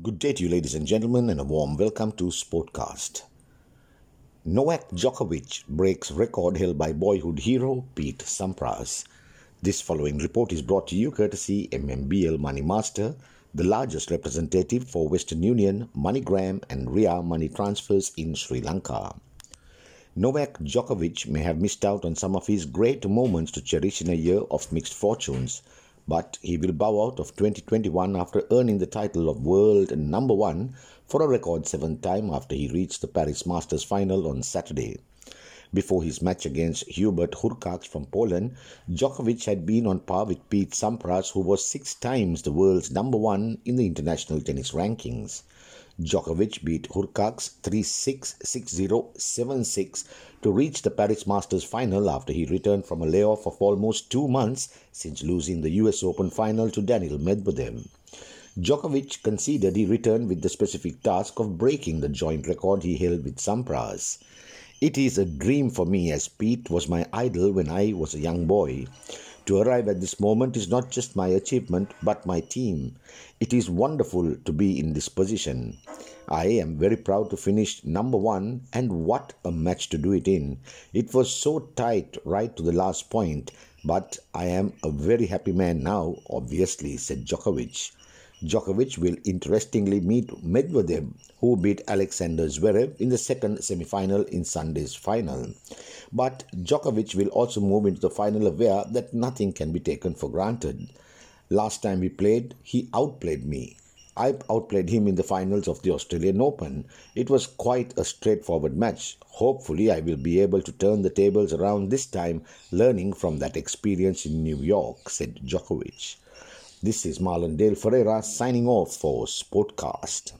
Good day to you, ladies and gentlemen, and a warm welcome to Sportcast. Novak Djokovic breaks record held by boyhood hero Pete Sampras. This following report is brought to you courtesy MMBL Money Master, the largest representative for Western Union, MoneyGram, and Ria money transfers in Sri Lanka. Novak Djokovic may have missed out on some of his great moments to cherish in a year of mixed fortunes but he will bow out of 2021 after earning the title of world number one for a record seventh time after he reached the Paris Masters final on Saturday. Before his match against Hubert Hurkacz from Poland, Djokovic had been on par with Pete Sampras, who was six times the world's number one in the international tennis rankings. Djokovic beat Hurkacz 3-6, 6-0, 7-6 to reach the Paris Masters final after he returned from a layoff of almost two months since losing the US Open final to Daniel Medvedev. Djokovic conceded he returned with the specific task of breaking the joint record he held with Sampras. It is a dream for me as Pete was my idol when I was a young boy. To arrive at this moment is not just my achievement but my team. It is wonderful to be in this position. I am very proud to finish number one, and what a match to do it in. It was so tight right to the last point, but I am a very happy man now, obviously, said Djokovic. Djokovic will interestingly meet Medvedev, who beat Alexander Zverev in the second semi-final in Sunday's final. But Djokovic will also move into the final aware that nothing can be taken for granted. Last time we played, he outplayed me. I outplayed him in the finals of the Australian Open. It was quite a straightforward match. Hopefully, I will be able to turn the tables around this time, learning from that experience in New York, said Djokovic. This is Marlon Dale Ferreira signing off for Sportcast.